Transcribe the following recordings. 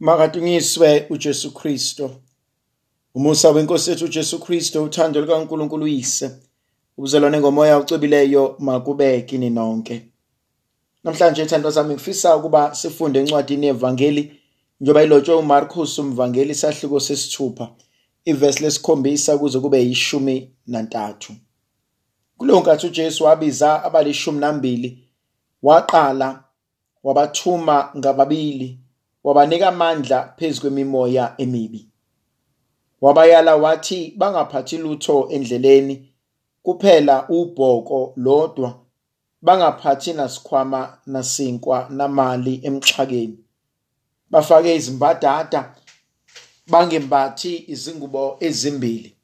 Makadunyiswe uJesu Kristu. Umusa wenkosi yethu uJesu Kristu, uthando lukaNkulunkulu uyise, ubuzalwane ngomoya ucebileyo makube kini nonke. Namhlanje thandwa zami ngifisa ukuba sifunde encwadini yevangeli njengoba ilotshwe uMarcus umvangeli sahluko sesithupha ivesi lesikhombisa kuze kube yishumi nantathu. Kuleyo nkathi uJesu wabiza abalishumi nambili waqala wabathuma ngababili wabanika amandla phezu kwemimoya emibi. Wabayala wathi bangaphathi lutho endleleni kuphela ubhoko lodwa bangaphathi nasikhwama nasinkwa namali emxhakeni. Bafake izimbadada bangembathi izingubo ezimbili.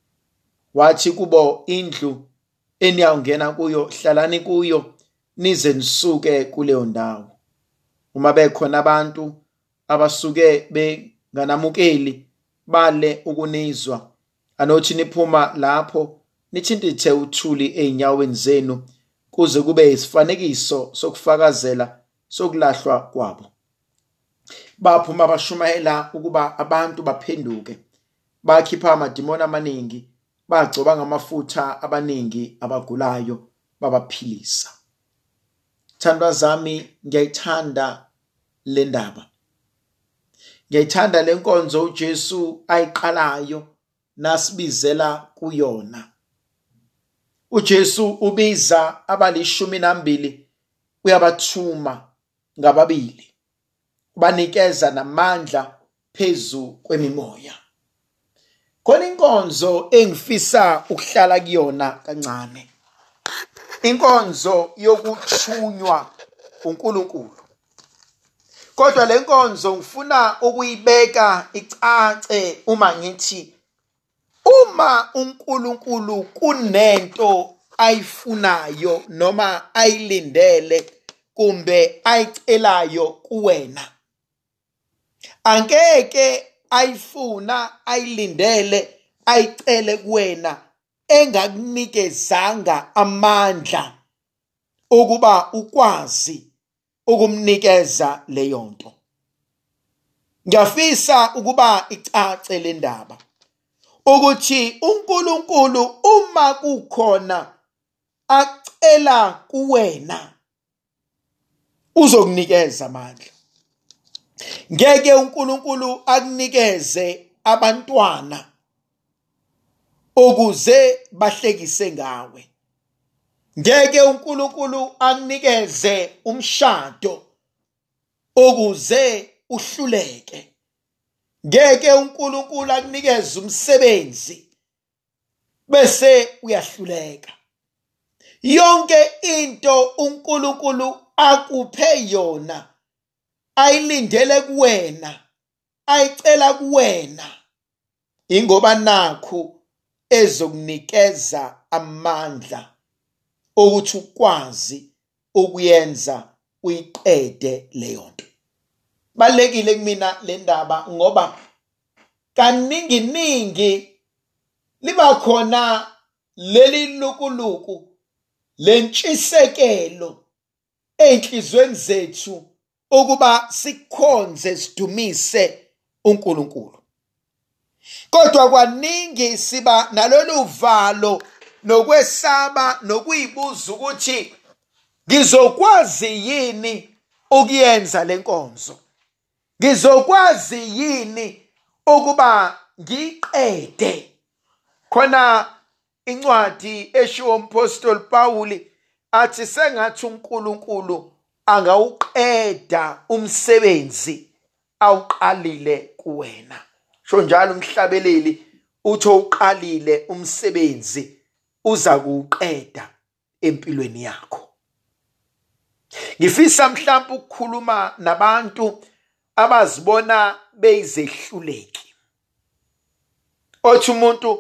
Wathi kubo indlu eniyawungena kuyo hlalani kuyo nize nisuke kuleyo ndawo. Uma bekhona abantu abasuke benganamukeli bale ukunizwa. Anothi niphuma lapho nithintithe uthuli ey'nyaweni zenu kuze kube isifanekiso sokufakazela sokulahlwa kwabo. Baphuma bashumayela ukuba abantu baphenduke bakhipha amadimoni amaningi bagcoba ngamafutha abaningi abagulayo babaphilisa. Thandwa zami ngiyayithanda le ndaba. Ngiyayithanda le nkonzo uJesu ayiqalayo nasibizela kuyona. uJesu ubiza abalishumi nambili uyabathuma ngababili ubanikeza namandla phezu kwemimoya. Khona inkonzo engifisa ukuhlala kuyona kancane inkonzo yokuthunywa uNkulunkulu. Kodwa le nkonzo ngifuna ukuyibeka icace uma ngithi uma uNkulunkulu kunento ayifunayo noma ayilindele kumbe ayicelayo kuwena angeke ayifuna ayilindele ayicele kuwena engakunikezanga amandla ukuba ukwazi ukumnikeza leyo nto. Ngiyafisa ukuba icace le ndaba ukuthi uNkulunkulu uma kukhona acela kuwena uzokunikeza amandla. Ngeke uNkulunkulu akunikeze abantwana ukuze bahlekise ngawe. Ngeke uNkulunkulu akunikeze umshado ukuze uhluleke. Ngeke uNkulunkulu akunikeze umsebenzi bese uyahluleka. Yonke into uNkulunkulu akuphe yona ayilindele kuwena ayicela kuwena ingoba nakhu ezokunikeza amandla. Ukuthi ukwazi ukuyenza uyiqede leyo nto. Balekile kumina le ndaba ngoba kaningi ningi liba khona leli lukuluku lentshisekelo ey'nhlizweni zethu ukuba sikhonze sidumise uNkulunkulu. Kodwa kwaningi siba nalolu valo nokwesaba nokuyibuza ukuthi ngizokwazi yini ukuyenza lenkonzo ngizokwazi yini ukuba ngiqede khona incwadi eshiwo umpostoli Pawuli athi sengathi uNkulunkulu angawuqeda umsebenzi awuqalile kuwena. Sho njalo umhlabeleli uthi uqalile umsebenzi uza kuwuqeda empilweni yakho. Ngifisa mhlawumbe ukukhuluma nabantu abazibona beyizehluleki. Othi umuntu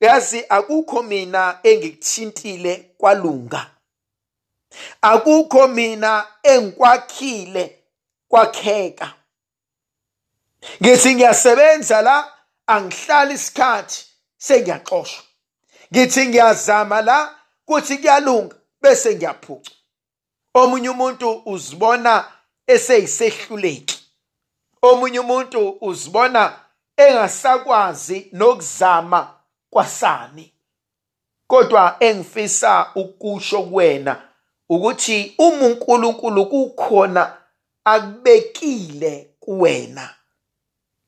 yazi akukho mina engikuthintile kwalunga. Akukho mina engikwakhile kwakheka. Ngithi ngiyasebenza la angihlali isikhathi sengiyaxoshwa. Ngithi ngiyazama la kuthi kuyalunga bese ngiyaphuca. Omunye umuntu uzibona eseyisehluleki. Omunye umuntu uzibona engasakwazi nokuzama kwasani. Kodwa engifisa ukusho kuwena ukuthi uma uNkulunkulu kukhona akubekile kuwena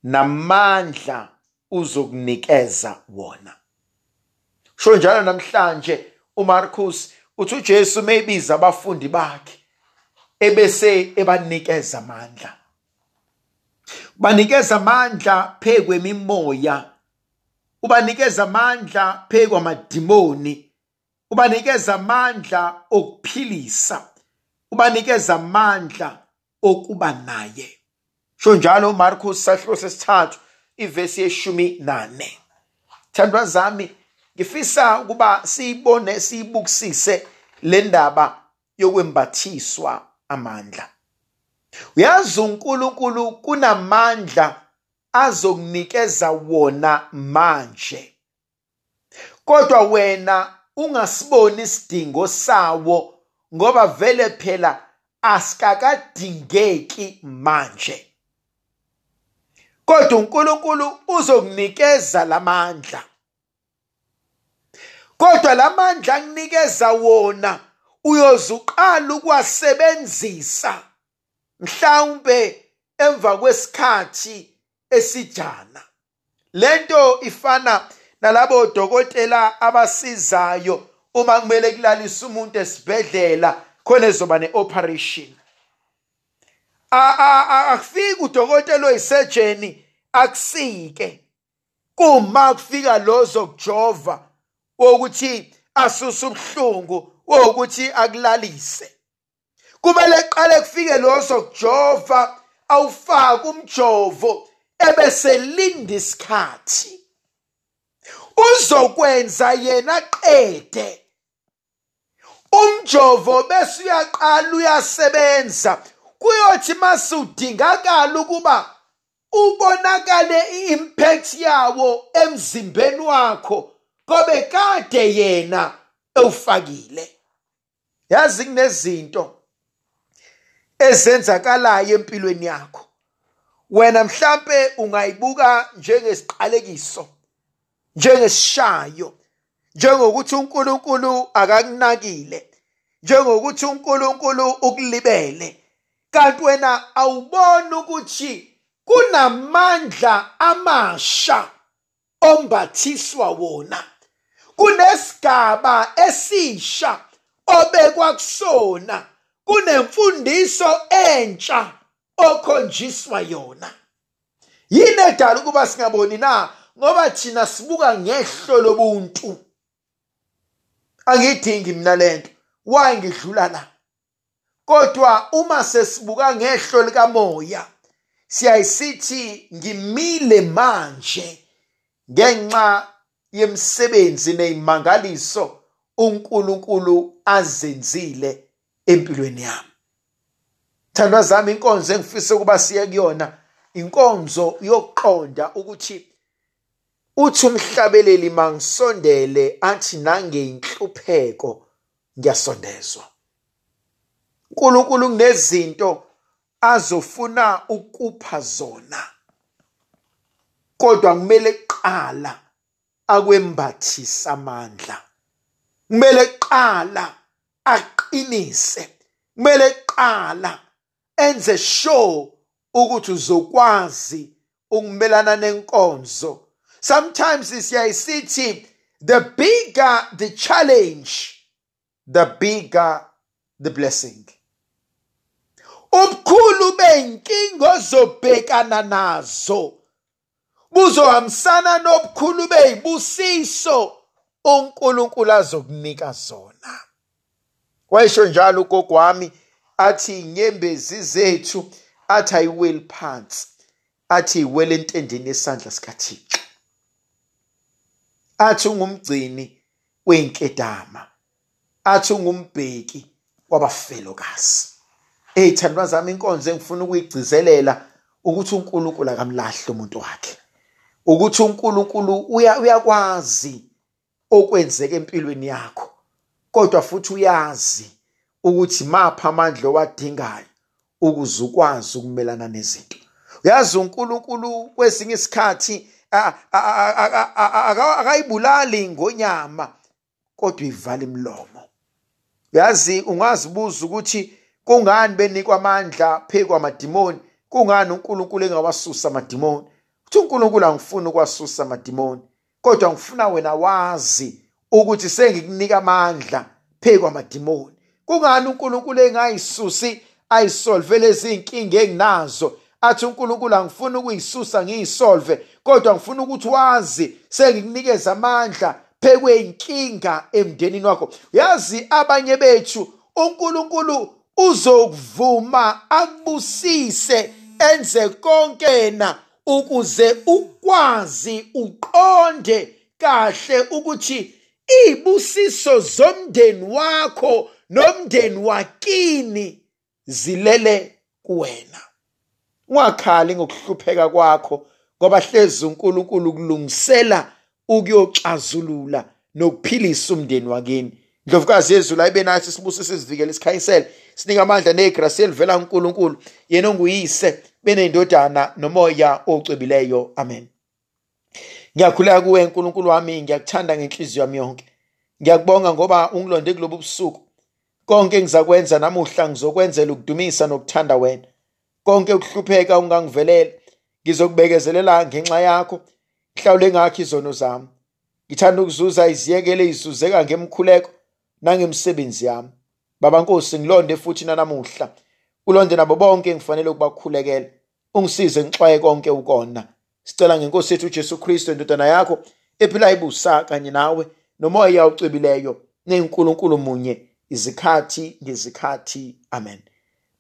namandla uzokunikeza wona. Sho njalo namhlanje uMarcus uthi uJesu meyibiza abafundi bakhe ebese ebanikeza amandla. Banikeza amandla phekwemimoya ubanikeza amandla phekwamadimoni ubanikeza amandla okuphilisa ubanikeza amandla okuba naye. Sho njalo uMarcus sahluko sesithathu ivesi yeshumi nane. Thandwa zami ngifisa ukuba siyibone siyibukisise le ndaba yokwembathiswa amandla. Uyazi uNkulunkulu kunamandla azokunikeza wona manje. Kodwa wena ungasiboni isidingo sawo ngoba vele phela asikakadingeki manje. Kodwa uNkulunkulu uzokunikeza lamandla kodwa lamandla akunikeza wona uyozuqala ukuwasebenzisa mhlawumbe emva kwesikhathi esijana. Lento ifana nalabo dokotela abasizayo uma kumele kulalise umuntu esibhedlela khona ezoba ne-operation. Akufiki udokotela oyisejeni akusike. Kuma kufika lo zokujova wokuthi asuse ubuhlungu wokuthi akulalise. Kumele qale kufike lo zokujova awufake umjovo ebese linda isikhathi. Uzokwenza yena qede umjovo bese uyaqala uyasebenza kuyothi masudingakala ukuba ubonakale i-impact yawo emzimbeni wakho. Kobe kade yena ewufakile. Yazi kunezinto ezenzakalayo empilweni yakho. Wena mhlambe ungayibuka njengesiqalekiso njengesishayo njengokuthi uNkulunkulu akakunakile njengokuthi uNkulunkulu ukulibele. Kanti wena awuboni ukuthi kunamandla amasha ombathiswa wona. Kunesigaba esisha obekwa kusona kunemfundiso entsha okhonjiswa yona. Yini edala ukuba singaboni na? Ngoba thina sibuka ngehlo lobuntu. Angidingi mina lento why ngidlula la? Kodwa uma sesibuka ngehlo likamoya siyayisithi ngimile manje ngenxa yemsebenzi nezimangaliso uNkulunkulu azenzile empilweni yami. Thandwa zami inkonzo engifisa ukuba siye kuyona inkonzo yokuqonda ukuthi uthi umhlabeleli mangisondele athi nangeyinhlupheko ngiyasondezwa. uNkulunkulu kunezinto azofuna ukupha zona kodwa kumele qala akwembathisa amandla. Kumele qala aqinise kumele qala enze sure ukuthi uzokwazi ukumelana nenkonzo. Sometimes siyayisithi the bigger the challenge the bigger the blessing. Ubukhulu beyinkinga ozobhekana nazo buzohambisana nobukhulu beyibusiso uNkulunkulu azokunika zona. Wayesho njalo ugogo wami athi inyembezi zethu athi ayiweli phansi athi iwele entendeni yesandla sikaThixo. Athi ungumgcini weyinkedama athi ungumbheki wabafelokazi. Eyithandwa zami inkonzo engifuna ukuyigcizelela ukuthi uNkulunkulu akamlahli umuntu wakhe. Ukuthi uNkulunkulu uyakwazi okwenzeka empilweni yakho kodwa futhi uyazi ukuthi mapha amandla owadingayo ukuze ukwazi ukumelana nezinto. Uyazi uNkulunkulu kwesinye isikhathi akayibulali ngonyama kodwa ivala imlomo yazi ungazibuza ukuthi kungani benikwa amandla phezu kwamadimoni kungani uNkulunkulu engawasusa amadimoni? Uthi uNkulunkulu angifuni ukwasusa amadimoni kodwa ngifuna wena wazi ukuthi sengikunika amandla phezu kwamadimoni. Kungani uNkulunkulu engayisusi ayisolve lezi inkinga enginazo? Athi uNkulunkulu angifuni ukuyisusa ngiyisolve kodwa ngifuna ukuthi wazi sengikunikeza amandla phekweyinkinga emndenini wakho. Yazi abanye bethu uNkulunkulu uzokuvuma akubusise enze konke na ukuze ukwazi uqonde kahle ukuthi izibusiso zomndeni wakho nomndeni wakini zilele kuwena. Ungakhali ngokuhlupheka kwakho ngoba hlezi uNkulunkulu kulungisela ukuyoxazulula nokuphilisa umndeni wakini. Ndlovukazi yezulu ayibe nathi sibusise sivikele isikhanyisele sinika amandla negrasi elivela kuNkulunkulu. Yena onguyise beneyindodana nomoya ocwebileyo amen. Ngiyakhuleka kuwe nkulunkulu wami. Ngiyakuthanda ngenhliziyo yami yonke. Ngiyakubonga ngoba ungilonde kulobu busuku. Konke engizakwenza namuhla ngizokwenzela ukudumisa nokuthanda wena. Konke ukuhlupheka ungangivelele ngizokubekezelela ngenxa yakho mhlawule ngakho izono zami. Ngithanda ukuzuza iziyekele izuzeka ngemkhuleko nangemsebenzi yami. Baba nkosi ngilonde futhi nanamuhla. Ulonde nabo bonke ngifanele ukubakhulekela ungisize ngixwaye konke ukona. Sicela ngenkosi yethu uJesu Kristu indodana yakho ephila ibusa kanye nawe nomoya ucwebileyo nenkulunkulu munye izikhathi ngezikhathi. Amen.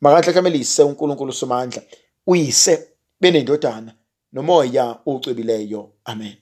Makahlehlamelise uNkulunkulu somandla uyise benendodana nomoya ucwebileyo amen.